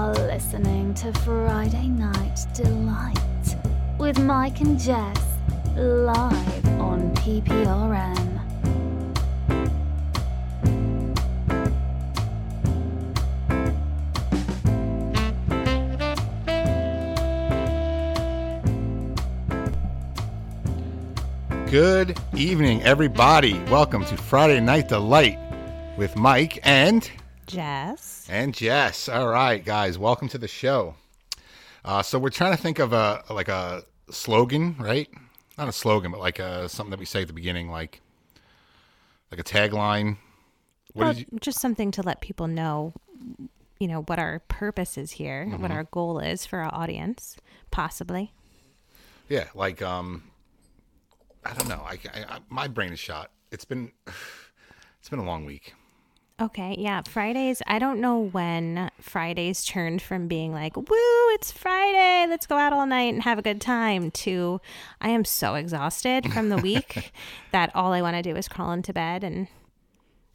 are listening to Friday Night Delight with Mike and Jess live on PPRN. Good evening, everybody. Welcome to Friday Night Delight with Mike and Jess. and Jess. All right, guys, welcome to the show. Uh, so we're trying to think of a like a slogan, right? Not a slogan, but like a, something that we say at the beginning, like like a tagline. What Well, did you? just something to let people know, you know, what our purpose is here, Mm-hmm. what our goal is for our audience, possibly. Yeah, like um, I don't know. I, I, I my brain is shot. It's been it's been a long week. Okay, yeah, Fridays. I don't know when Fridays turned from being like, woo, it's Friday, let's go out all night and have a good time, to I am so exhausted from the week that all I want to do is crawl into bed and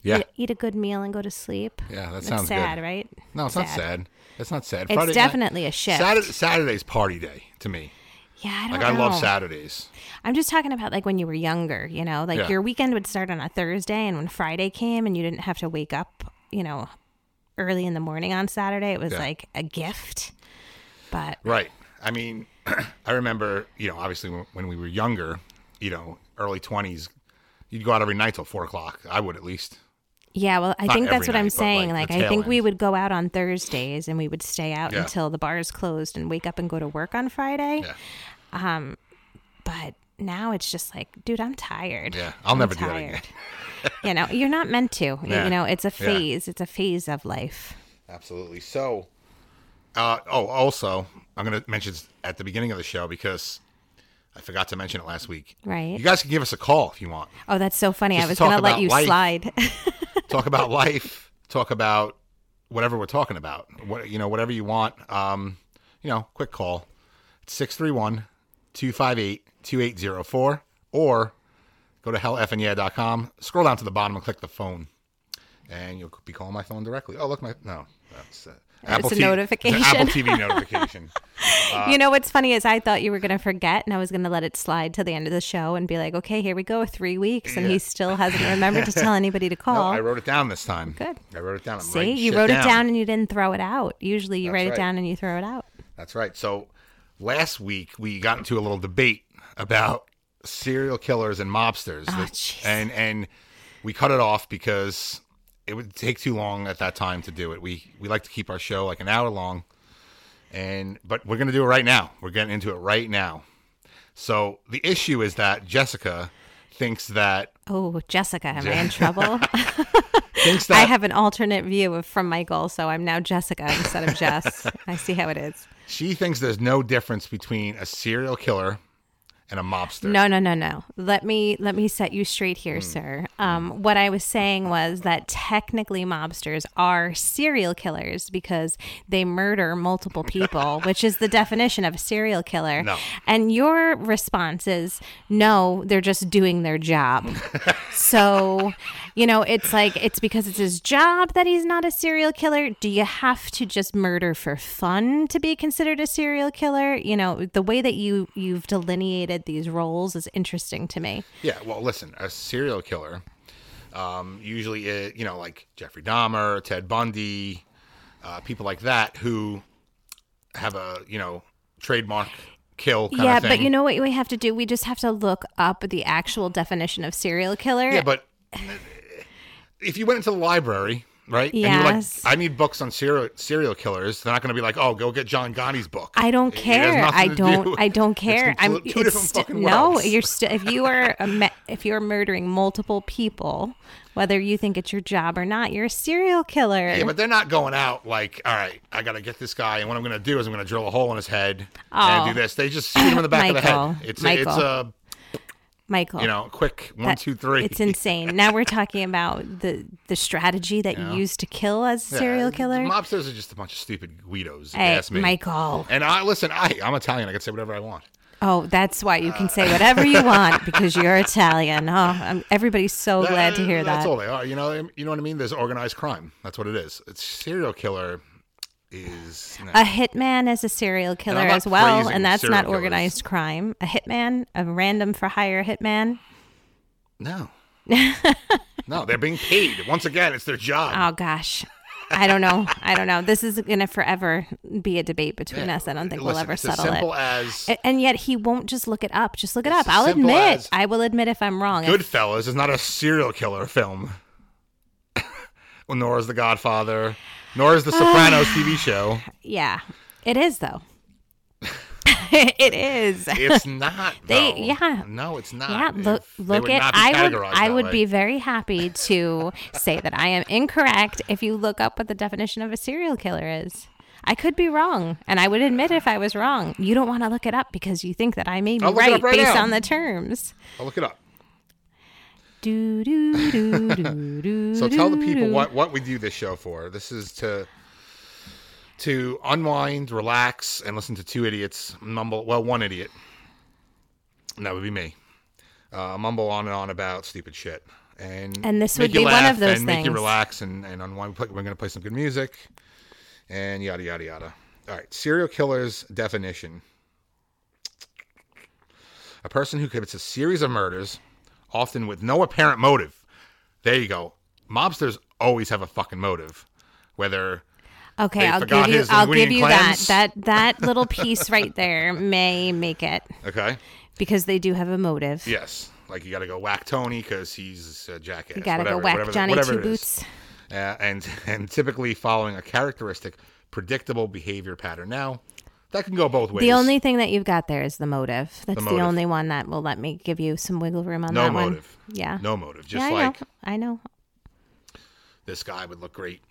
Yeah, eat, eat a good meal and go to sleep. yeah, that That's sounds sad, good. right? No, it's not sad. It's not sad. It's Friday night- definitely a shift. Saturday, Saturday's party day to me. Yeah, I don't Like I love. Saturdays. I'm just talking about like when you were younger, you know, like Yeah. your weekend would start on a Thursday and when Friday came and you didn't have to wake up, you know, early in the morning on Saturday, it was Yeah. like a gift. But Right. I mean, I remember, you know, obviously when, we were younger, you know, early twenties, you'd go out every night till four o'clock. I would at least. Yeah, well, I Not think that's what I'm saying. like, Like, I think we would go out on Thursdays and we would stay out Yeah. until the bars closed and wake up and go to work on Friday. Yeah. But now it's just like, dude, I'm tired. Yeah. I'll I'm never do that again. tired. you know, you're not meant to. Yeah. You know, it's a Yeah. phase. It's a phase of life. Absolutely. So, uh, oh, also, I'm going to mention at the beginning of the show because I forgot to mention it last week. Right. You guys can give us a call if you want. Oh, that's so funny. Just I was going to let you life. slide. talk about life, talk about whatever we're talking about. What you know, whatever you want. Um, you know, quick call. It's 631-258-2804 or go to hellfnya.com, scroll down to the bottom and click the phone. And you'll be calling my phone directly. Oh, look my no. That's uh, Apple a TV notification. It's Apple TV notification. Uh-huh. you know what's funny is I thought you were going to forget and I was going to let it slide till the end of the show and be like, okay, here we go, three weeks. And Yeah. he still hasn't remembered to tell anybody to No, call. I wrote it down this time. Good. I wrote it down. I'm See, you wrote it down and you didn't throw it out. Usually you That's write right. it down and you throw it out. That's right. So last week we got into a little debate about serial killers and mobsters, Oh, That- and and we cut it off because it would take too long at that time to do it. We we like to keep our show like an hour long, and but we're gonna do it right now. We're getting into it right now. So the issue is that Jessica thinks that Oh, Jessica, am I in trouble? thinks that I have an alternate view of from Michael, so I'm now Jessica instead of Jess. I see how it is. she thinks there's no difference between a serial killer and a mobster. No, no, no, no. Let me let me set you straight here, sir. Um, what I was saying was that technically mobsters are serial killers because they murder multiple people, which is the definition of a serial killer. No. And your response is no, they're just doing their job. so, you know, it's like it's because it's his job that he's not a serial killer. Do you have to just murder for fun to be considered a serial killer? You know, the way that you you've delineated these roles is interesting to me. Yeah, well, listen, a serial killer, um, usually, uh, you know, like Jeffrey Dahmer, Ted Bundy, uh, people like that who have a, you know, trademark kill kind yeah, of thing. but you know what we have to do? We just have to look up the actual definition of serial killer. Yeah, but uh, if you went into the library, right? And you were like, Yes. I need books on serial serial killers. They're not going to be like, oh, go get John Gotti's book. I don't It- it has care. I don't. do- I don't It's care. compl- I'm two it's different sti- fucking no. worlds. You're still if you are a me- if you're murdering multiple people, whether you think it's your job or not, you're a serial killer. Yeah, but they're not going out like, all right, I got to get this guy, and what I'm going to do is I'm going to drill a hole in his head Oh. and do oh. this. They just shoot him in the back of the head. It's a, it's a Michael, you know quick one that- two three. It's insane. now we're talking about the the strategy that Yeah. you use to kill as a Yeah, serial killer. Mobsters are just a bunch of stupid Guidos. If you Hey, ask me. Michael. And I listen. I I'm Italian. I can say whatever I want. Oh, that's why you can say whatever you want because you're Italian. Oh, I'm, everybody's so glad to hear That's that. all they are. You know. You know what I mean. There's organized crime. That's what it is. It's serial killer. Is no. A hitman is a serial killer as well, and that's not killers. organized crime. A hitman, a random for hire hitman. no. no, they're being paid. Once again, it's their job. Oh gosh. I don't know. I don't know. This is going to forever be a debate between us. I don't think we'll Listen, ever it's as settle simple it. as And yet he won't just look it up. Just look it up. I'll admit. I will admit if I'm wrong. If- Goodfellas is not a serial killer film. Well, nor is The Godfather, nor is The Sopranos TV show. yeah, it is though. it is. It's not. They- though. yeah. No, it's not. Yeah, look, If- look at. I would, I would way. be very happy to say that I am incorrect if you look up what the definition of a serial killer is. I could be wrong, and I would admit if I was wrong. You don't want to look it up because you think that I may be I'll look it right, right based now. on the terms. I'll look it up. Do do do do do. So tell the people what what we do this show for. This is to to unwind, relax, and listen to two idiots mumble. Well, one idiot, and that would be me. Uh, mumble on and on about stupid shit, and And this would be one of those things. and make you relax and and unwind. We're going to play some good music, and yada yada yada. All right, serial killer's definition: a person who commits a series of murders, often with no apparent motive. There you go. Mobsters always have a fucking motive, whether Okay, I'll give you. I'll give you that. clams. That that little piece right there may make it okay, because they do have a motive. yes, like you got to go whack Tony because he's a jackass. You gotta go whack whatever, Johnny whatever Two. Boots. Uh, and and typically following a characteristic, predictable behavior pattern. Now, that can go both ways. The only thing that you've got there is the motive. That's the, motive. only one that will let me give you some wiggle room on that one. no that motive, one. Yeah. no motive. Just yeah, I like know. I know. this guy would look great.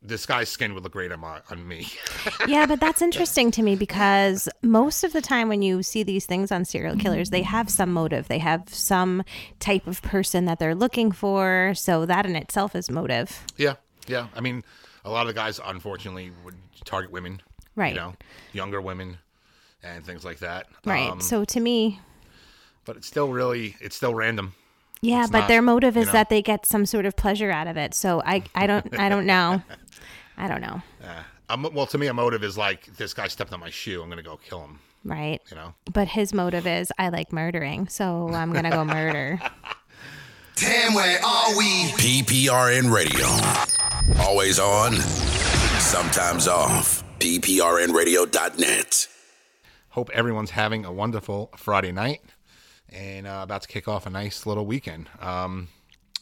This guy's skin would look great on my on me. yeah, but that's interesting to me because most of the time when you see these things on serial killers, they have some motive. They have some type of person that they're looking for. So that in itself is motive. yeah, yeah. I mean, a lot of the guys unfortunately would target women, Right. You know, younger women and things like that. Right. Um, so to me, but it's still really it's still random. yeah, it's but not, their motive you is know. that they get some sort of pleasure out of it. So I I don't I don't know. I don't know. Uh, um, well, to me, a motive is like this guy stepped on my shoe. I'm gonna go kill him. Right. You know. But his motive is I like murdering, so I'm gonna go murder. Damn, where are we? PPRN Radio. Always on, sometimes off. PPRNradio.net. Hope everyone's having a wonderful Friday night and uh, about to kick off a nice little weekend. Um,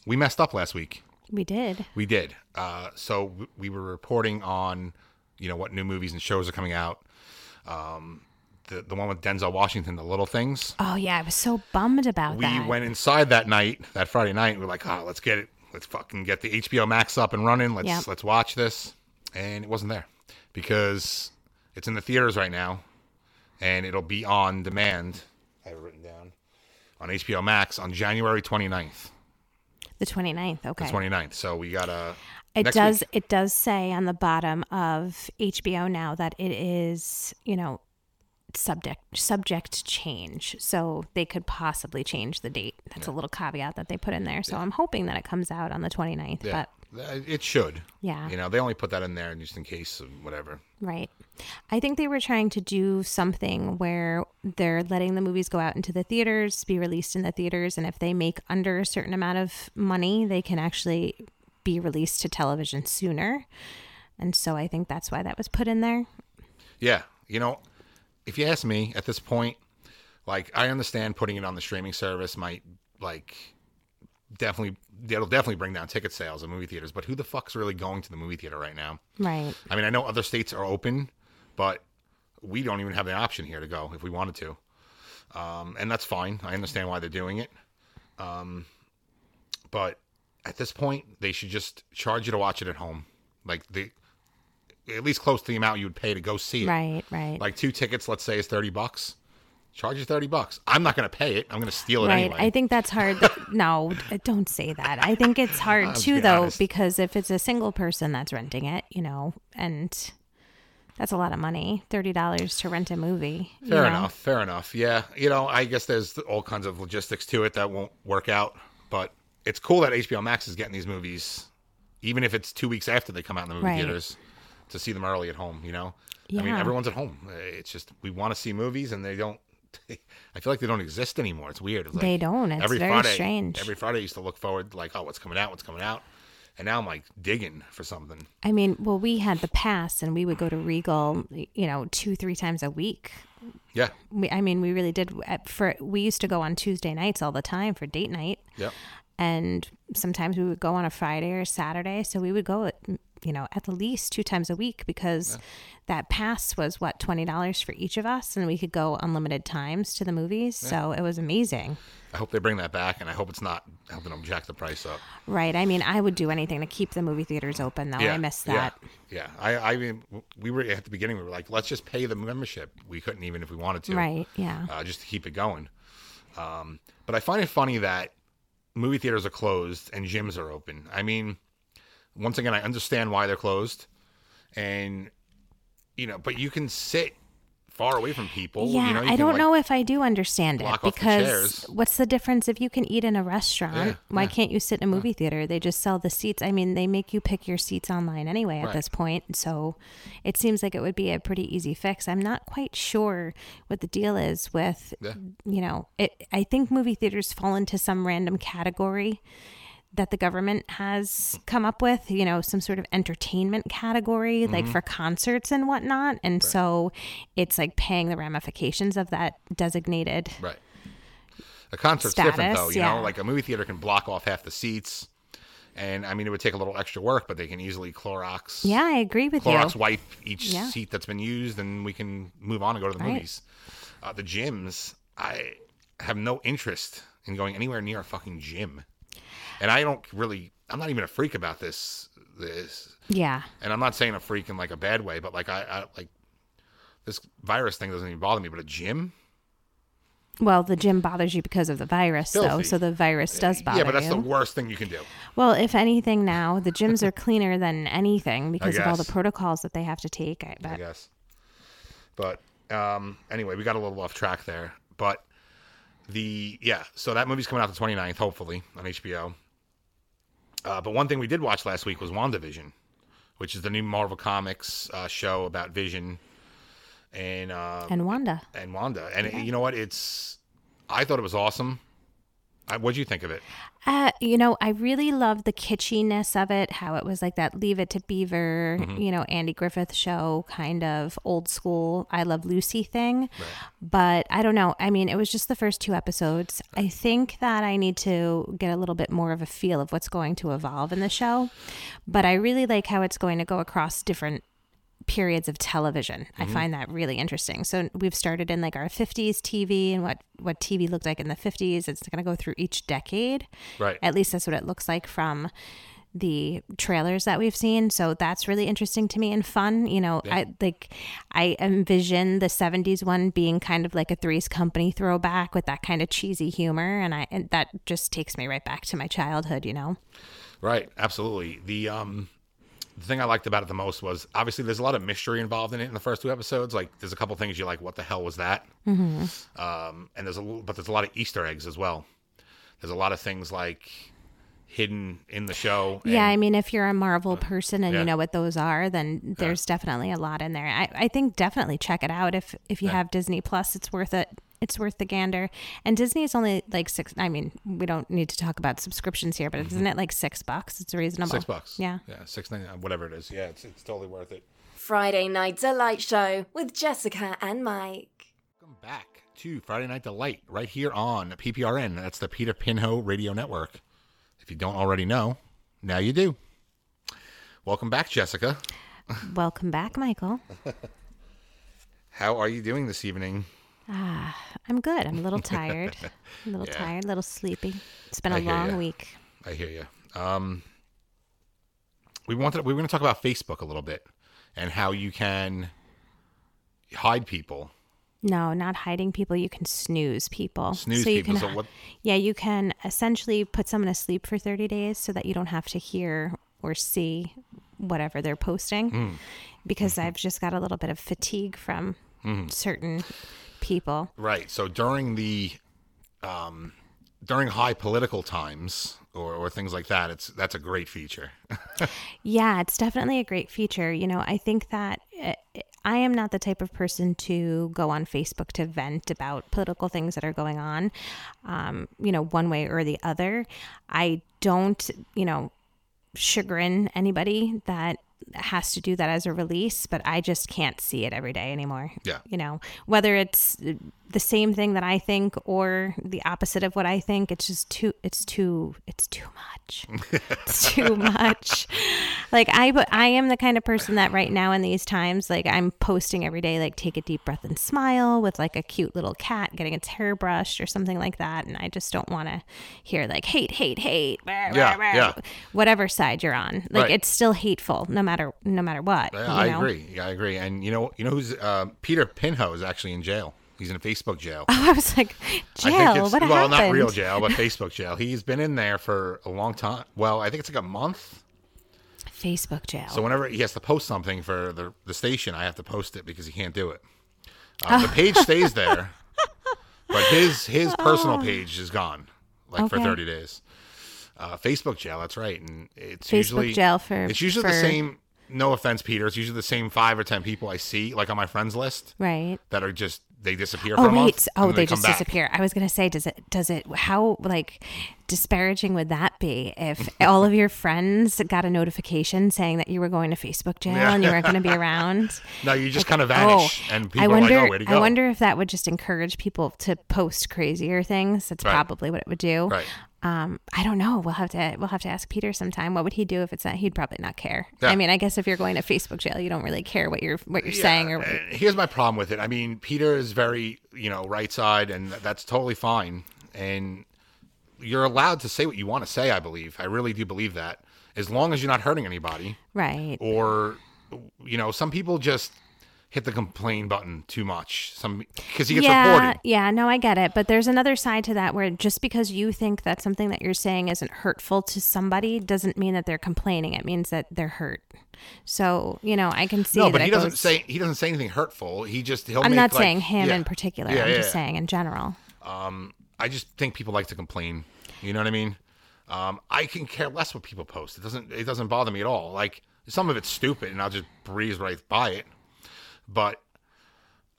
we messed up last week. We did. We did. Uh, so w- we were reporting on, you know, what new movies and shows are coming out. Um, the the one with Denzel Washington, The Little Things. Oh yeah, I was so bummed about we that. We went inside that night, that Friday night. We are like, oh, let's get it. Let's fucking get the HBO Max up and running. Let's Yep. let's watch this. And it wasn't there because it's in the theaters right now, and it'll be on demand. I have it written down on HBO Max on January 29th. the 29th. Okay. The 29th. So we got a. It next does. week. It does say on the bottom of HBO now that it is, you know, subject subject change. So they could possibly change the date. That's a little caveat that they put in there. So I'm hoping that it comes out on the 29th. Yeah, But it should. Yeah. You know, they only put that in there just in case of whatever. Right. I think they were trying to do something where they're letting the movies go out into the theaters, be released in the theaters, and if they make under a certain amount of money, they can actually be released to television sooner. And so I think that's why that was put in there. Yeah, you know, if you ask me at this point, like I understand putting it on the streaming service might like definitely it'll definitely bring down ticket sales in movie theaters, but who the fuck's really going to the movie theater right now? Right. I mean, I know other states are open, but we don't even have the option here to go if we wanted to. Um, and that's fine. I understand why they're doing it. Um, but at this point, they should just charge you to watch it at home. Like the at least close to the amount you would pay to go see it. Right, right. Like two tickets, let's say, is thirty bucks. Charge you thirty bucks. I'm not going to pay it. I'm going to steal it Right. anyway. I think that's hard. no, don't say that. I think it's hard too, though, honest. because if it's a single person that's renting it, you know, and that's a lot of money $30 to rent a movie. Fair know? enough. Fair enough. Yeah. You know, I guess there's all kinds of logistics to it that won't work out, but it's cool that HBO Max is getting these movies, even if it's two weeks after they come out in the movie Right. theaters. to see them early at home. You know, I mean, everyone's at home. It's just we want to see movies, and they don't. I feel like they don't exist anymore. It's weird. It's like They don't. It's every very Friday, strange. Every Friday, I used to look forward like, oh, what's coming out? What's coming out? And now I'm like digging for something. I mean, well, we had the pass, and we would go to Regal, you know, two, three times a week. Yeah. We, I mean, we really did. For we used to go on Tuesday nights all the time for date night, Yep. and sometimes we would go on a Friday or Saturday. So we would go, at, you know, at the least two times a week because that pass was what twenty dollars for each of us, and we could go unlimited times to the movies. So it was amazing. I hope they bring that back, and I hope it's not helping them jack the price up. Right. I mean, I would do anything to keep the movie theaters open, though. Yeah. I miss that. Yeah, yeah. I, I mean, we were at the beginning. We were like, let's just pay the membership. We couldn't even if we wanted to. Right. Yeah. Uh, just to keep it going. Um, but I find it funny that movie theaters are closed and gyms are open. I mean, once again, I understand why they're closed, and you know, but you can sit far away from people. Yeah, you know, you I can, don't like- know if I do understand it off the because what's the difference if you can eat in a restaurant? Yeah, why yeah. can't you sit in a movie theater? They just sell the seats. I mean, they make you pick your seats online anyway at Right. this point. So it seems like it would be a pretty easy fix. I'm not quite sure what the deal is with, Yeah. you know, it, I think movie theaters fall into some random category that the government has come up with, you know, some sort of entertainment category, Mm-hmm. like for concerts and whatnot. And so it's like paying the ramifications of that designated. Right. A concert's different though, you yeah. know, like a movie theater can block off half the seats. And I mean, it would take a little extra work, but they can easily Clorox. Yeah, I agree with Clorox you. wipe each Yeah. seat that's been used, and we can move on and go to the Right. movies. Uh, the gyms, I have no interest in going anywhere near a fucking gym, and I don't really. I'm not even a freak about this. This, Yeah. and I'm not saying a freak in like a bad way, but like I, I like this virus thing doesn't even bother me. But a gym, Well, the gym bothers you because of the virus, though. So the virus does bother you. yeah, but that's you. the worst thing you can do. Well, if anything, now the gyms are cleaner than anything because of all the protocols that they have to take. I I guess. But um, anyway, we got a little off track there. But the yeah, so that movie's coming out the 29th, hopefully on HBO. Uh, but one thing we did watch last week was WandaVision, which is the new Marvel Comics uh, show about Vision and uh, And Wanda. and Wanda. And you know what? It's I thought it was awesome. I, what'd you think of it? Uh, you know, I really loved the kitschiness of it, how it was like that Leave It to Beaver, Mm-hmm. you know, Andy Griffith show, kind of old school I Love Lucy thing. But I don't know. I mean, it was just the first two episodes. I think that I need to get a little bit more of a feel of what's going to evolve in the show. But I really like how it's going to go across different periods of television. Mm-hmm. I find that really interesting. So we've started in like our 50s TV and what what TV looked like in the 50s. It's going to go through each decade. Right. At least that's what it looks like from the trailers that we've seen. So that's really interesting to me and fun. You know, I like I envision the 70s one being kind of like a Three's Company throwback with that kind of cheesy humor and I and that just takes me right back to my childhood, you know. Right, absolutely. The um the thing I liked about it the most was obviously there's a lot of mystery involved in it in the first two episodes. Like there's a couple things you're like, what the hell was that? Mm-hmm. Um, and there's a little, but there's a lot of Easter eggs as well. There's a lot of things like hidden in the show. Yeah, I mean, if you're a Marvel person and yeah. you know what those are, then there's definitely a lot in there. I, I think definitely check it out if if you have Disney Plus. It's worth it. It's worth the gander. And Disney is only like six. I mean, we don't need to talk about subscriptions here, but isn't it like six bucks? It's reasonable. Mm-hmm. six bucks. Yeah. yeah, six ninety nine, whatever it is. Yeah, it's it's totally worth it. Friday Night Delight Show with Jessica and Mike. Welcome back to Friday Night Delight right here on PPRN. That's the Peter Pinho Radio Network. If you don't already know, now you do. Welcome back, Jessica. Welcome back, Michael. How are you doing this evening? I'm good. I'm a little tired. a little Yeah. tired. A little sleepy. It's been a long ya. week. I hear you. Um, we wanted we were going to talk about Facebook a little bit and how you can hide people. No, not hiding people. You can snooze people. Snooze so you people. Can, So what- Yeah, you can essentially put someone asleep for 30 days so that you don't have to hear or see whatever they're posting. Hmm. Because I've just got a little bit of fatigue from Hmm. certain people. Right. So during the um, during high political times or, or things like that, it's that's a great feature. Yeah, it's definitely a great feature. You know, I think that uh, I am not the type of person to go on Facebook to vent about political things that are going on, um, you know, one way or the other. I don't, you know, chagrin anybody that has to do that as a release, but I just can't see it every day anymore. Yeah. You know, whether it's the same thing that I think or the opposite of what I think, it's just too it's too it's too much. it's too much. Like I I am the kind of person that right now in these times like I'm posting every day like take a deep breath and smile with like a cute little cat getting its hair brushed or something like that and I just don't want to hear like hate hate hate Yeah, yeah. whatever side you're on. Like Right. it's still hateful no matter no matter what. Yeah, I know? agree. Yeah, I agree. And you know, you know who's uh, Peter Pinho is actually in jail. He's in a Facebook jail. Oh, I was like, I jail. think it's what well, happened? not real jail, but Facebook jail. He's been in there for a long time. Well, I think it's like a month. Facebook jail. So whenever he has to post something for the the station, I have to post it because he can't do it. Uh, the page stays there, but his his personal page is gone, like for Oh. Okay. thirty days. Uh, Facebook jail. That's right, and it's Facebook usually jail for- It's usually the for- same. No offense, Peter. It's usually the same five or ten people I see, like on my friends list, right. that are just they disappear Oh wait. Oh, and they, just back. disappear. I was gonna say, does it? Does it? How like disparaging would that be if all of your friends got a notification saying that you were going to Facebook jail and you weren't going to be around? No, you just kind of Oh, vanish, and people oh, I are wonder. like, "Oh, where'd go?" I wonder if that would just encourage people to post crazier things. That's Right. probably what it would do. Right. Um, I don't know. We'll have to we'll have to ask Peter sometime. What would he do if it's not? He'd probably not care. Yeah. I mean, I guess if you're going to Facebook jail, you don't really care what you're what you're saying or. and here's my problem with it. I mean, Peter is very, you know, right side, and that's totally fine. And you're allowed to say what you want to say. I believe. I really do believe that, as long as you're not hurting anybody, Right. or, you know, some people just hit the complain button too much. Some because he gets yeah, reported. yeah, no, I get it. But there's another side to that where just because you think that something that you're saying isn't hurtful to somebody doesn't mean that they're complaining. It means that they're hurt. So you know, I can see No, that but he doesn't goes- say he doesn't say anything hurtful. He just he'll. I'm not like- saying him yeah. in particular. Yeah, I'm just saying in general. Um, I just think people like to complain. You know what I mean? Um, I can care less what people post. It doesn't. It doesn't bother me at all. Like some of it's stupid, and I'll just breeze right by it. But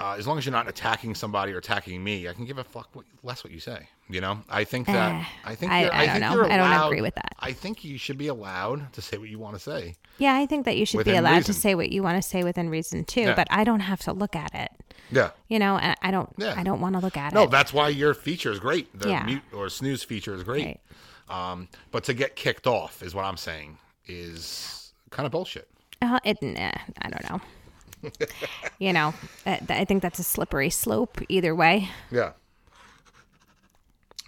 uh, as long as you're not attacking somebody or attacking me, I can give a fuck what, less what you say. You know, I think that Eh, I think I- I don't think know. you're I don't agree with that. I think you should be allowed to say what you want to say. Yeah, I think that you should be allowed to say what you want to say within reason too. Yeah. But I don't have to look at it. Yeah. You know, and I don't. Yeah. I don't want to look at No, it. No, that's why your feature is great. The Yeah. mute or snooze feature is great. Right. Um, but to get kicked off is what I'm saying is kind of bullshit. Uh, it, nah, I don't know. you know, I, I think that's a slippery slope either way. Yeah.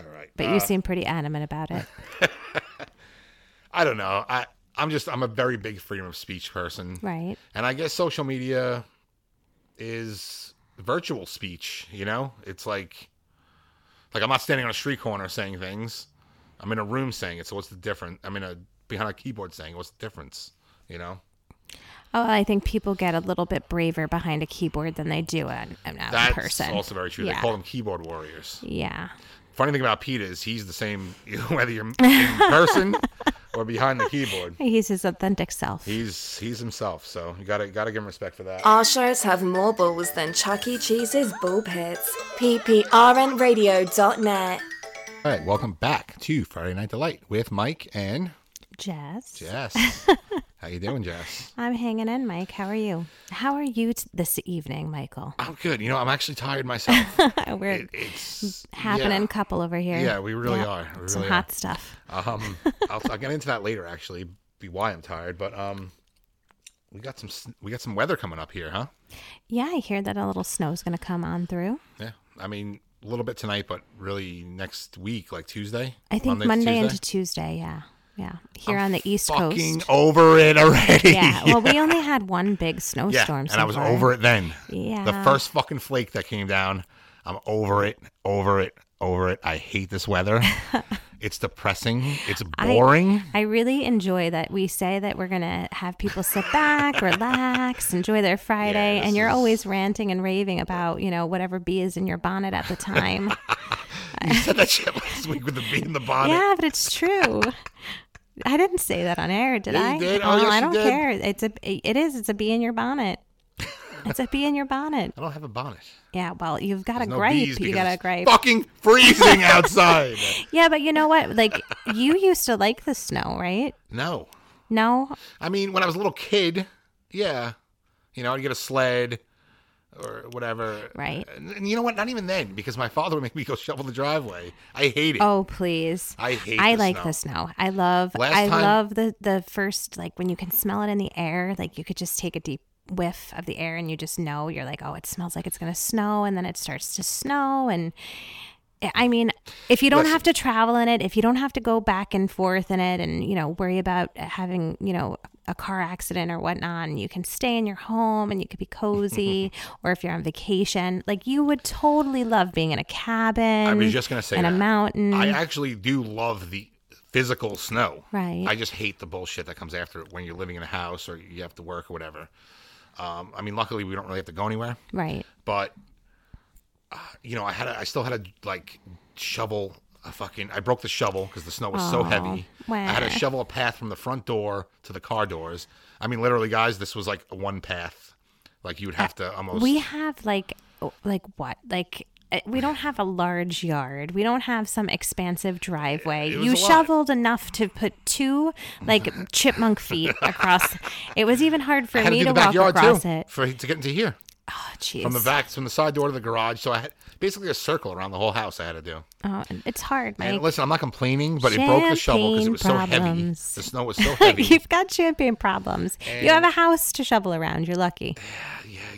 All right. But Uh, you seem pretty adamant about it. I don't know. I I'm just I'm a very big freedom of speech person. Right. And I guess social media is virtual speech, you know? It's like like I'm not standing on a street corner saying things. I'm in a room saying it. So what's the difference? I'm in a behind a keyboard saying it. What's the difference? You know? Oh, I think people get a little bit braver behind a keyboard than they do in, in out in That's person. also very true. They call them keyboard warriors. Yeah. Funny thing about Pete is he's the same whether you're in person or behind the keyboard. He's his authentic self. He's he's himself, so you gotta gotta give him respect for that. Our shows have more balls than Chuck E. Cheese's ball pits. PPRNradio.net. All right, welcome back to Friday Night Delight with Mike and Jess. Jess. How you doing, Jess? I'm hanging in, Mike. How are you? How are you t- this evening, Michael? I'm good. You know, I'm actually tired myself. We're It, it's happening yeah. couple over here. Yeah, we really Yeah. are. We Some really hot stuff. Um, I'll, I'll get into that later. Actually, be why I'm tired. But um, we got some we got some weather coming up here, huh? Yeah, I hear that a little snow's going to come on through. Yeah. I mean, a little bit tonight, but really next week, like Tuesday. I think to Monday, Tuesday? into Tuesday. Yeah. Yeah. Here on the East Fucking Coast. over it already. Yeah. Well, we only had one big snowstorm. Yeah, and so I was far. over it then. Yeah. The first fucking flake that came down, I'm over it, over it, over it. I hate this weather. it's depressing. It's boring. I really enjoy that we say that we're going to have people sit back, relax, enjoy their Friday, this and you're is- always ranting and raving about, you know, whatever bee is in your bonnet at the time. You said that shit last week with the bee in the bonnet. Yeah, but it's true. I didn't say that on air, did Yeah, I? did. Oh, Well, yes, I don't did. care. It's a it is. It's a bee in your bonnet. It's a bee in your bonnet. I don't have a bonnet. Yeah, well, you've got There's a no gripe. You got a it's gripe. Fucking freezing outside. Yeah, but you know what? Like you used to like the snow, right? no. No, I mean, when I was a little kid, yeah. You know, I'd get a sled or whatever. Right. And, you know what? Not even then, because my father would make me go shovel the driveway. I hate it. Oh please! I hate it. I the like snow. the snow. I love. Last I time- love the the first like when you can smell it in the air. Like you could just take a deep whiff of the air and you just know you're like, oh, it smells like it's gonna snow, and then it starts to snow. And I mean, if you don't Listen. have to travel in it, if you don't have to go back and forth in it, and you know worry about having you know a car accident or whatnot, and you can stay in your home and you could be cozy, or if you're on vacation, like you would totally love being in a cabin. I was just gonna say in a mountain. I actually do love the physical snow. Right. I just hate the bullshit that comes after it when you're living in a house or you have to work or whatever. Um, I mean, luckily we don't really have to go anywhere, right. but you know, I had, a, I still had to like shovel a fucking. I broke the shovel because the snow was so heavy. I had to shovel a path from the front door to the car doors. I mean, literally, guys, this was like one path. Like you would have to almost. We have like like what? Like uh, we don't have a large yard. We don't have some expansive driveway. You a lot. shoveled enough to put two like chipmunk feet across. It was even hard for had to me to walk across too it. for to get into here. Oh, jeez. from the back from the side door to the garage. So I had basically a circle around the whole house. I had to do. Oh, it's hard, And Mike. listen, I'm not complaining, but it broke the shovel because it was so heavy. problems. The snow was so heavy. You've got champagne problems. you have a house to shovel around. You're lucky.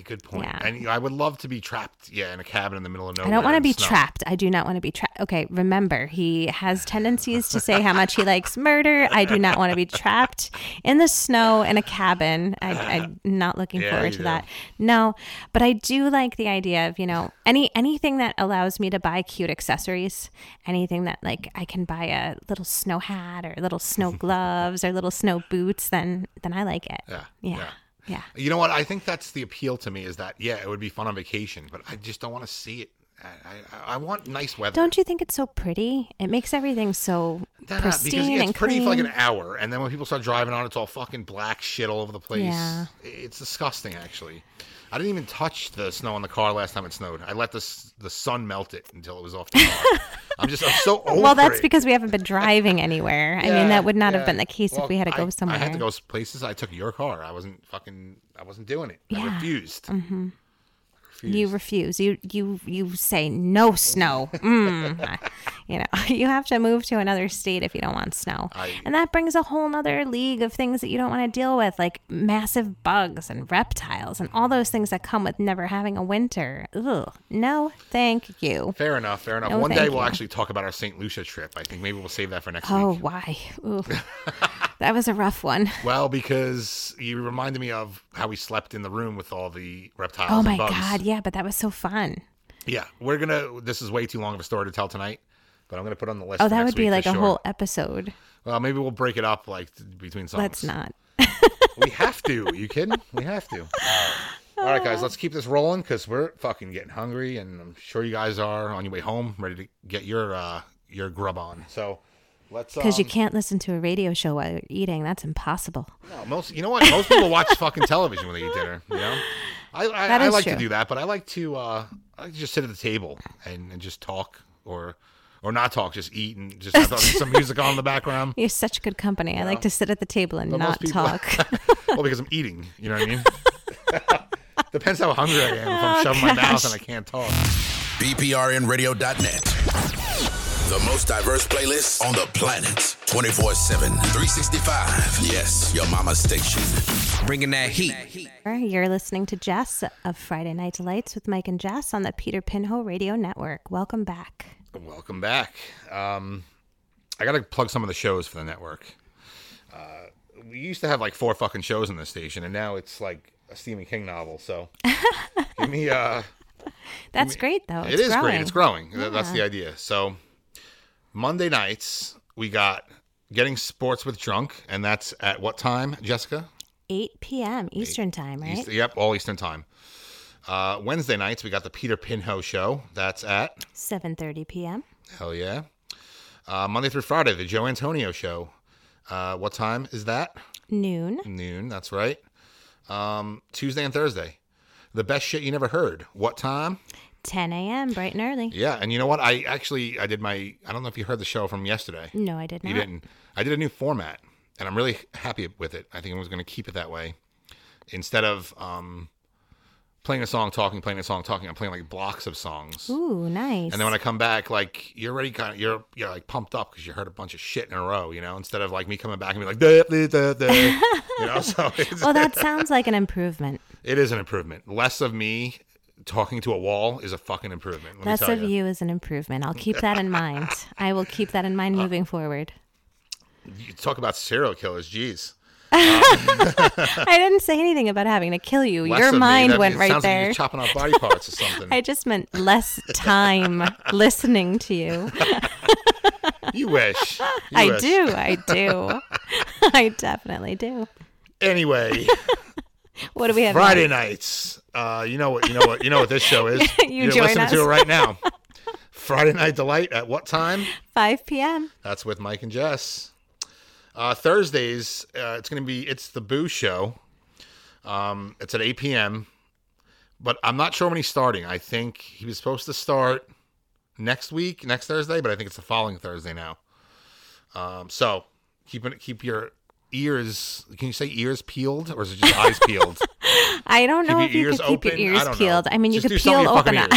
Good point. Yeah. And I would love to be trapped, yeah, in a cabin in the middle of nowhere. I don't want to be snow. trapped. I do not want to be trapped. Okay, remember, he has tendencies to say how much he likes murder. I do not want to be trapped in the snow in a cabin. I, I'm not looking Yeah, forward to do. that. No, but I do like the idea of you know any anything that allows me to buy cute accessories. Anything that like I can buy a little snow hat or little snow gloves or little snow boots. Then then I like it. Yeah, Yeah. yeah. Yeah. You know what? I think that's the appeal to me is that yeah, it would be fun on vacation, but I just don't want to see it. I, I, I want nice weather. Don't you think it's so pretty? It makes everything so Nah, pristine because it's pretty clean. for like an hour, and then when people start driving on, it's all fucking black shit all over the place. Yeah. It's disgusting, actually. I didn't even touch the snow on the car last time it snowed. I let the the sun melt it until it was off the car. I'm just I'm so over well, that's it. because we haven't been driving anywhere. I mean, that would not have been the case Well, if we had to go I- somewhere. I had to go places. I took your car. I wasn't fucking. I wasn't doing it. I Yeah. Mm-hmm. refused. I refused. You refuse. You you you say no snow. Mm. you know, you have to move to another state if you don't want snow, I- and that brings a whole nother league of things that you don't want to deal with, like massive bugs and reptiles and all those things that come with never having a winter. Ugh. No, thank you. Fair enough. Fair enough. No, One day we'll you. actually talk about our St. Lucia trip. I think maybe we'll save that for next week. Oh, week. why? That was a rough one. Well, because you reminded me of how we slept in the room with all the reptiles. Oh my god, yeah, but that was so fun. Yeah, we're gonna. This is way too long of a story to tell tonight, but I'm gonna put on the list. Oh, that would be like a sure. whole episode. Well, maybe we'll break it up like between songs. Let's not. We have to. you kidding? We have to. All right, guys, let's keep this rolling because we're fucking getting hungry, and I'm sure you guys are on your way home, ready to get your uh your grub on. So let's. Because you um, can't listen to a radio show while you're eating. That's impossible. No, most you know what? Most people watch fucking television when they eat dinner. You know, I I, That I like true. to do that, but I like to uh I like to just sit at the table and, and just talk or or not talk, just eat and just have some music on in the background. You're such good company. I like to sit at the table and But not people- talk. well, because I'm eating. You know what I mean? Depends how hungry I am. If I'm Oh, shoving my mouth gosh. and I can't talk. PPRNradio.net. The most diverse playlist on the planet. 24 7, 365. Yes, your mama's station. Bringing that heat. You're listening to Jess of Friday Night Delights with Mike and Jess on the Peter Pinhole Radio Network. Welcome back. Welcome back. Um, I got to plug some of the shows for the network. Uh, we used to have like four fucking shows on this station, and now it's like a Stephen King novel. So give me uh That's great, though. It It's is great. It's growing. Th- That's the idea. So Monday nights we got getting sports with drunk, and that's at what time, Jessica? 8 p.m. Eastern Time, right? East- yep, all Eastern time. Uh, Wednesday nights we got the Peter Pinho show. That's at 7:30 p.m. hell yeah. Uh, Monday through Friday, the Joe Antonio show. Uh, what time is that? Noon. Noon. That's right. Um, Tuesday and Thursday, the best shit you never heard. What time? 10 a.m. bright and early. Yeah, and you know what? I actually I did my I don't know if you heard the show from yesterday. No, I did not. You didn't. I did a new format, and I'm really happy with it. I think I was going to keep it that way. Instead of um, playing a song, talking, playing a song, talking, I'm playing like blocks of songs. Ooh, nice. And then when I come back, like you're already kind of you're you're like pumped up because you heard a bunch of shit in a row, you know. Instead of like me coming back and be like, duh, duh, duh, you know. So well, that sounds like an improvement. it is an improvement. Less of me talking to a wall is a fucking improvement. Let tell of you. you is an improvement. I'll keep that in mind. I will keep that in Uh, mind moving forward. You talk about serial killers, jeez. I didn't say anything about having to kill you. Less Your of me. mind went right Like there. you're chopping off body parts or something. I just meant less time listening to you. you wish. You I wish. do. I do. I definitely do. Anyway, What do we have? Friday nights. Uh, you know what? You know what? You know what this show is. You join listening to it right now. Friday Night Delight at what time? 5 p.m. That's with Mike and Jess. Uh, Thursdays, uh, it's going to be it's the Boo Show. Um, it's at 8 p.m. But I'm not sure when he's starting. I think he was supposed to start next week, next Thursday, but I think it's the following Thursday now. Um, so keep it, keep your ears. Can you say ears peeled, or is it just eyes peeled? I don't know Keep if you could keep your ears I peeled. I mean, you could peel open.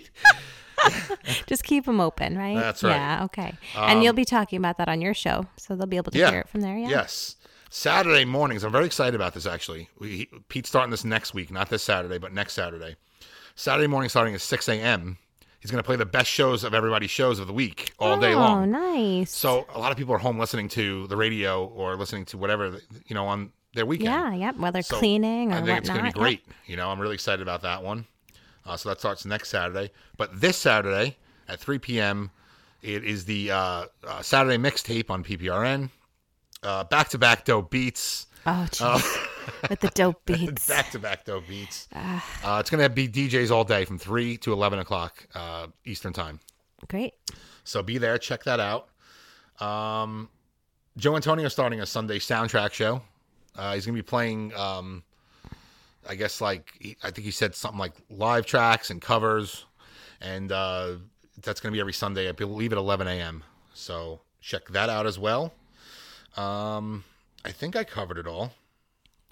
Just keep them open, right? That's right. Um, Yeah, okay. and you'll be talking about that on your show, so they'll be able to Yeah. hear it from there. Yeah. Yes. Saturday mornings. I'm very excited about this actually. We Pete's starting this next week, not this Saturday, but next Saturday. Saturday morning starting at 6 a.m. He's going to play the best shows of everybody's shows of the week all day long. Oh, nice. So a lot of people are home listening to the radio or listening to whatever you know on their weekend. yeah, yep. Whether So cleaning or I think whatnot. it's going to be yep. great. You know, I'm really excited about that one. Uh, so that starts next Saturday. But this Saturday at 3 p.m., it is the uh, uh, Saturday mixtape on PPRN. Back to back dope beats. Oh, jeez. With the dope beats. Back to back dope beats. Uh, it's going to be DJs all day from 3 to 11 o'clock uh, Eastern Time. Great. So be there. Check that out. Um, Joe Antonio starting a Sunday soundtrack show. Uh, he's going to be playing, um, I guess, like, he, I think he said something like live tracks and covers. And uh, that's going to be every Sunday, I believe, at 11 a.m. So check that out as well. Um, I think I covered it all.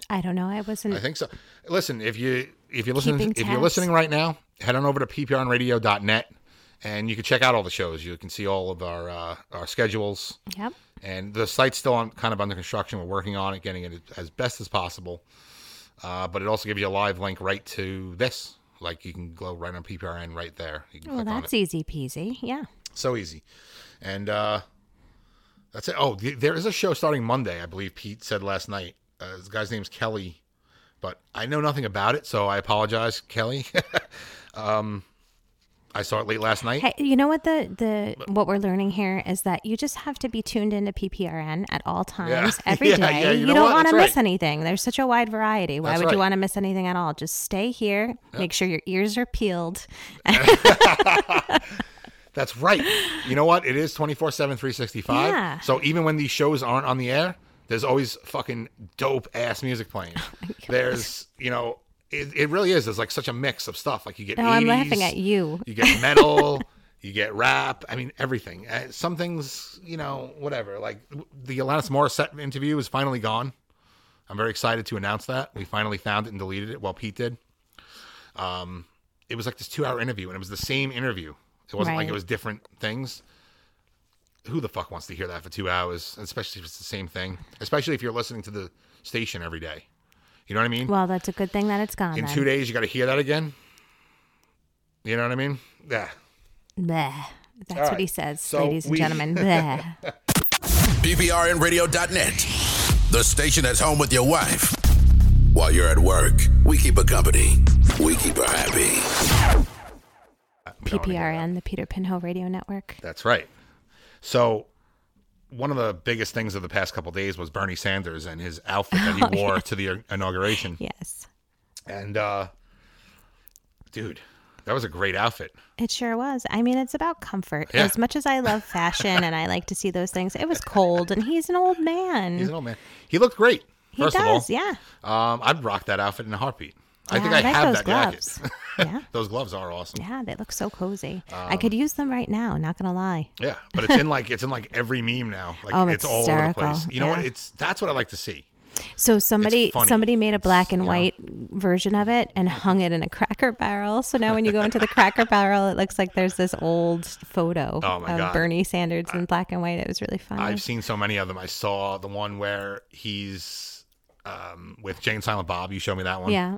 I don't know. I wasn't. I think so. Listen, if you if you listen if you're listening right now, head on over to pprnradio.net and you can check out all the shows. You can see all of our uh, our schedules. Yep. And the site's still on, kind of under construction. We're working on it, getting it as best as possible. Uh, but it also gives you a live link right to this. Like you can go right on PPRN right there. Well, that's easy peasy. Yeah. So easy. And uh, that's it. Oh, th- there is a show starting Monday, I believe Pete said last night. Uh, the guy's name's Kelly, but I know nothing about it, so I apologize, Kelly. um, I saw it late last night. Hey, you know what the the what we're learning here is that you just have to be tuned into PPRN at all times, every day. Yeah, yeah, you you know don't want to miss right. anything. There's such a wide variety. Why That's would right. you want to miss anything at all? Just stay here. Make sure your ears are peeled. That's right. You know what? It is 24 7, 365. Yeah. So even when these shows aren't on the air, there's always fucking dope ass music playing. Oh there's, you know, it, it really is. There's like such a mix of stuff. Like you get No, I'm laughing at you. You get metal, you get rap. I mean, everything. Uh, some things, you know, whatever. Like the Alanis Morissette interview is finally gone. I'm very excited to announce that. We finally found it and deleted it. Well, Pete did. Um, it was like this two hour interview, and it was the same interview. It wasn't like it was different things. Who the fuck wants to hear that for two hours? Especially if it's the same thing. Especially if you're listening to the station every day. You know what I mean? Well, that's a good thing that it's gone. In then. two days, you got to hear that again. You know what I mean? Yeah. Bleh. That's All what right. he says, So ladies and we- gentlemen. Bleh. PPRNradio.net, the station that's home with your wife. While you're at work, we keep her company. We keep her happy. PPRN, the Peter Pinhole Radio Network. That's right. So, one of the biggest things of the past couple days was Bernie Sanders and his outfit that he wore to the inauguration. Yes. And uh dude, that was a great outfit. It sure was. I mean, it's about comfort. Yeah. As much as I love fashion and I like to see those things, it was cold and he's an old man. He's an old man. He looked great. he First does, of yeah. um, I'd rock that outfit in a heartbeat. I think I, like have that gloves. jacket. yeah. Those gloves are awesome. Yeah, they look so cozy. I Um, could use them right now, not gonna lie. Yeah, but it's in like it's in like every meme now. Like Oh, it's it's all over the hysterical. place. You know what? It's that's what I like to see. So somebody somebody made a black and white version of it and hung it in a cracker barrel. So now when you go into the cracker barrel, it looks like there's this old photo Oh, of God. Bernie Sanders in black and white. It was really funny. I've seen so many of them. I saw the one where he's um, with Jay and Silent Bob. You showed me that one. yeah.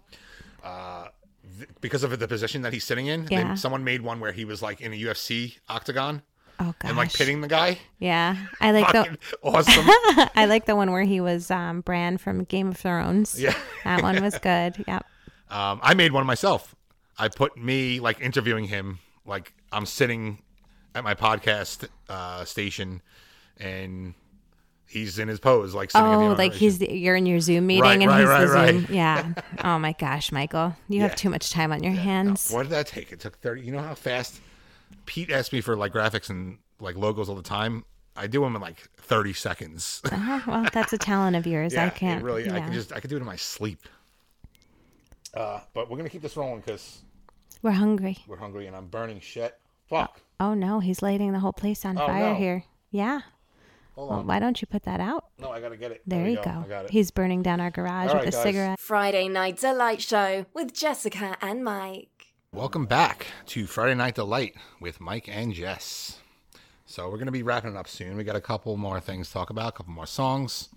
Th- Because of the position that he's sitting in, they- Yeah. someone made one where he was like in a UFC octagon Oh gosh. and like pitting the guy. Yeah. I like the Fucking awesome. I like the one where he was um Bran from Game of Thrones. Yeah. That one was good. Yep. Um, I made one myself. I put me like interviewing him, like I'm sitting at my podcast uh, station, and he's in his pose, like sitting. in the Oh, like he's the, you're in your Zoom meeting Right, and right, he's right, the. Zoom. Yeah. Oh my gosh, Michael, you Yeah. have too much time on your hands. What did that take? It took thirty. You know how fast Pete asked me for like graphics and like logos all the time. I do them in like thirty seconds. Oh, well, that's a talent of yours. yeah, I can't. really. I can just I can do it in my sleep. Uh, but we're gonna keep this rolling because We're hungry. we're hungry and I'm burning shit. Fuck. Oh no, he's lighting the whole place on Oh, fire no. here. Yeah. Hold Well, on. why don't you put that out? No, I gotta get it. There, we you go. go. I got it. He's burning down our garage All with right, a guys. cigarette. Friday Night Delight Show with Jessica and Mike. Welcome back to Friday Night Delight with Mike and Jess. So we're going to be wrapping it up soon. We got a couple more things to talk about, a couple more songs,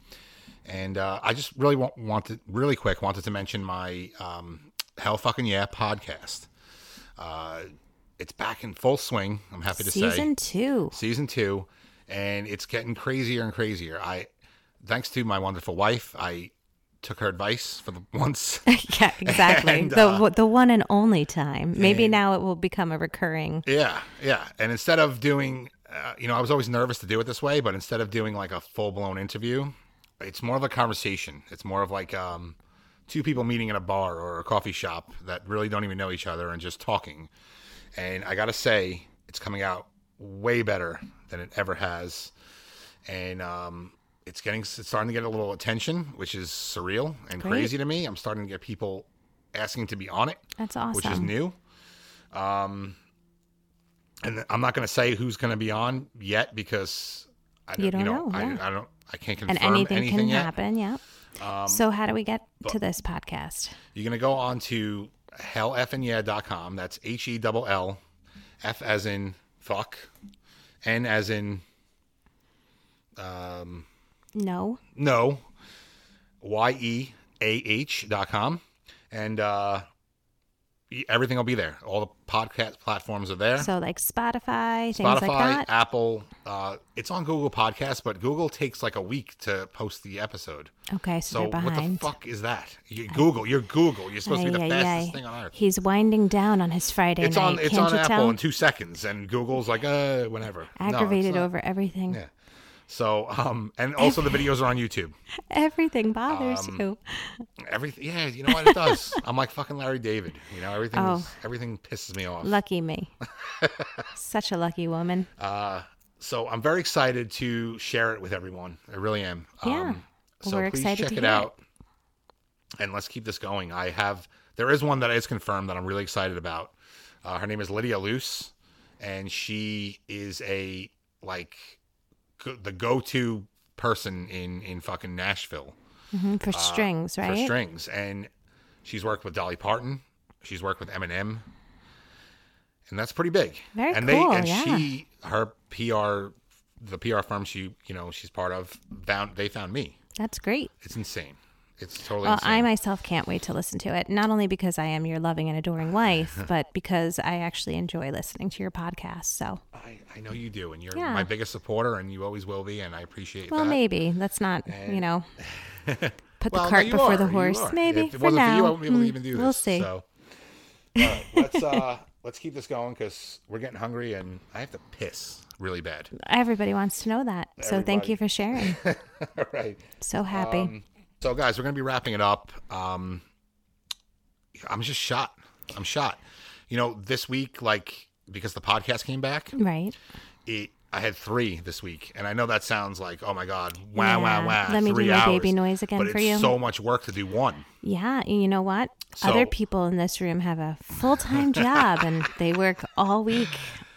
and uh, I just really want, wanted, really quick, wanted to mention my um, Hell Fucking Yeah podcast. Uh, it's back in full swing. I'm happy to say Season two. season two, and it's getting crazier and crazier. I, thanks to my wonderful wife, I took her advice for the once. yeah, exactly. And, the uh, the one and only time. Maybe and- now it will become a recurring. Yeah, yeah. And instead of doing, uh, you know, I was always nervous to do it this way, but instead of doing like a full blown interview, it's more of a conversation. It's more of like um, two people meeting in a bar or a coffee shop that really don't even know each other and just talking. And I got to say, it's coming out way better than it ever has. And um, it's getting, it's starting to get a little attention, which is surreal and Great. crazy to me. I'm starting to get people asking to be on it That's awesome. which is new. Um, and I'm not going to say who's going to be on yet because I You don't know, know, I, yeah. I don't I can't confirm and anything, can yet. Um, happen. Yeah. so how do we get to this podcast? You're going to go on to hellfnyeah.com. That's H E double L F as in fuck, N as in No. no, Y E A H dot com. And uh, everything will be there. All the podcast platforms are there. So like Spotify, things like that. Apple. Uh, it's on Google Podcasts, but Google takes like a week to post the episode. Okay, so, So what the fuck is that? You, Google. You're Google. You're supposed to be the Ay, ay, fastest ay. thing on earth. He's winding down on his Friday It's night. on. It's Can't on Apple tell? in two seconds, and Google's like, uh, whenever. Aggravated not. over everything. Yeah. So, um, and also the videos are on YouTube. Everything bothers Um, you. Everything. Yeah, you know what it does. I'm like fucking Larry David. You know, everything. Oh. Everything pisses me off. Lucky me. Such a lucky woman. Uh, so I'm very excited to share it with everyone. I really am. Yeah. Um, so We're please excited check to it hear it. out, and let's keep this going. I have there is one that is confirmed that I'm really excited about. Uh, her name is Lydia Luce, and she is a like go- the go-to person in in fucking Nashville Mhm, For strings, right? uh, for strings, and she's worked with Dolly Parton. She's worked with Eminem, and that's pretty big. Very and cool, They, and yeah. she, her PR, the PR firm she, you know, she's part of, found they found me. That's great. It's insane. It's totally Well, insane. I myself can't wait to listen to it. Not only because I am your loving and adoring wife, but because I actually enjoy listening to your podcast. So, I, I know you do, and you're Yeah. my biggest supporter, and you always will be, and I appreciate well, that. maybe let's not, you know, put Well, the cart before are, the horse. Maybe if it for wasn't now. for you, I wouldn't be able to Mm, even do this. We'll see. So, right, let's uh, let's keep this going because we're getting hungry, and I have to piss really bad. Everybody wants to know that. So, thank you for sharing. all right. So happy. Um, so, guys, we're going to be wrapping it up. Um, I'm just shot. I'm shot. You know, this week, like because the podcast came back, Right. it I had three this week, and I know that sounds like oh my god, wow, wow, Yeah. wow. Let me do my hours. baby noise again but for it's you. So much work to do one. Yeah, you know what? So- Other people in this room have a full time job and they work all week,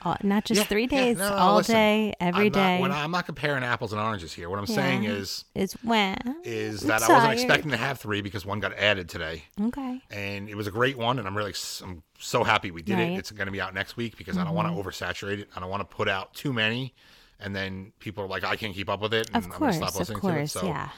all, not just Yeah, three yeah, days, no, no, all listen, day, every I'm day. Not, I, I'm not comparing apples and oranges here. What I'm saying is is when is I'm that I wasn't tired. expecting to have three because one got added today, Okay. and it was a great one, and I'm really I'm so happy we did Right. it. It's going to be out next week because I don't want to mm-hmm. oversaturate it. I don't want to put out too many, and then people are like, I can't keep up with it, and Of I'm course, gonna stop of listening course, to it. So yeah,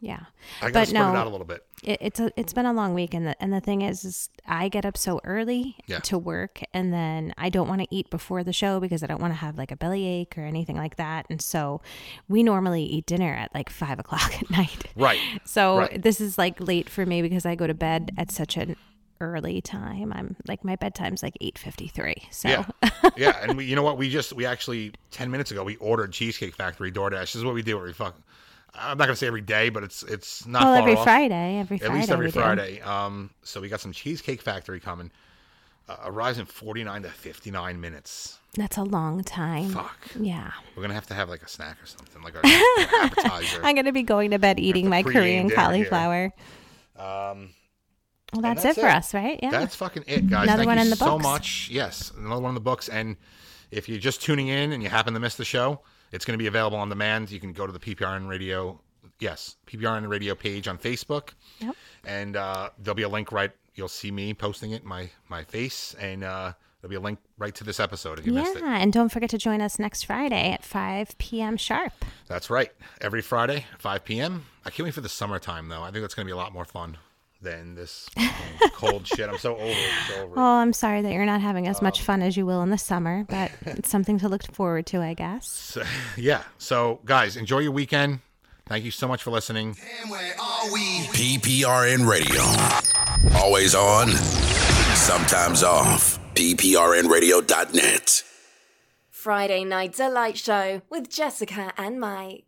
yeah. I got to But no, it out a little bit. it, it's a, it's been a long week, and the and the thing is, is I get up so early Yeah. to work, and then I don't want to eat before the show because I don't want to have like a bellyache or anything like that, and so we normally eat dinner at like five o'clock at night. Right. So Right. this is like late for me because I go to bed at such an early time. I'm like my bedtime's like eight fifty three. So Yeah, yeah, and we, you know what? We just we actually ten minutes ago we ordered Cheesecake Factory DoorDash. This is what we do. We fuck. I'm not gonna say every day, but it's it's not well, far every off. Friday, every At Friday, least every we do. Friday. Um, so we got some Cheesecake Factory coming. Uh, arrives in 49 to 59 minutes. That's a long time. Fuck. Yeah, We're gonna have to have like a snack or something, like an appetizer. I'm gonna be going to bed eating my Korean dinner here. cauliflower. Um, Well, that's, that's it for it. us, right? Yeah. That's fucking it, guys. Another Thank one you in the so books. much. Yes, another one in the books. And if you're just tuning in and you happen to miss the show, it's going to be available on demand. You can go to the PPRN Radio, yes, PPRN Radio page on Facebook, Yep. and uh, there'll be a link right. You'll see me posting it, my my face, and uh, there'll be a link right to this episode if you missed it. Yeah, and don't forget to join us next Friday at 5 p.m. sharp. That's right. Every Friday, 5 p.m. I can't wait for the summertime, though. I think that's going to be a lot more fun than this cold shit. I'm so over it. So over it. Oh, I'm sorry that you're not having as Um, muff fun as you will in the summer, but it's something to look forward to, I guess. So, yeah. So, guys, enjoy your weekend. Thank you so much for listening. And where are we? PPRN Radio. Always on, sometimes off. PPRNradio.net. Friday Night Delight Show with Jessica and Mike.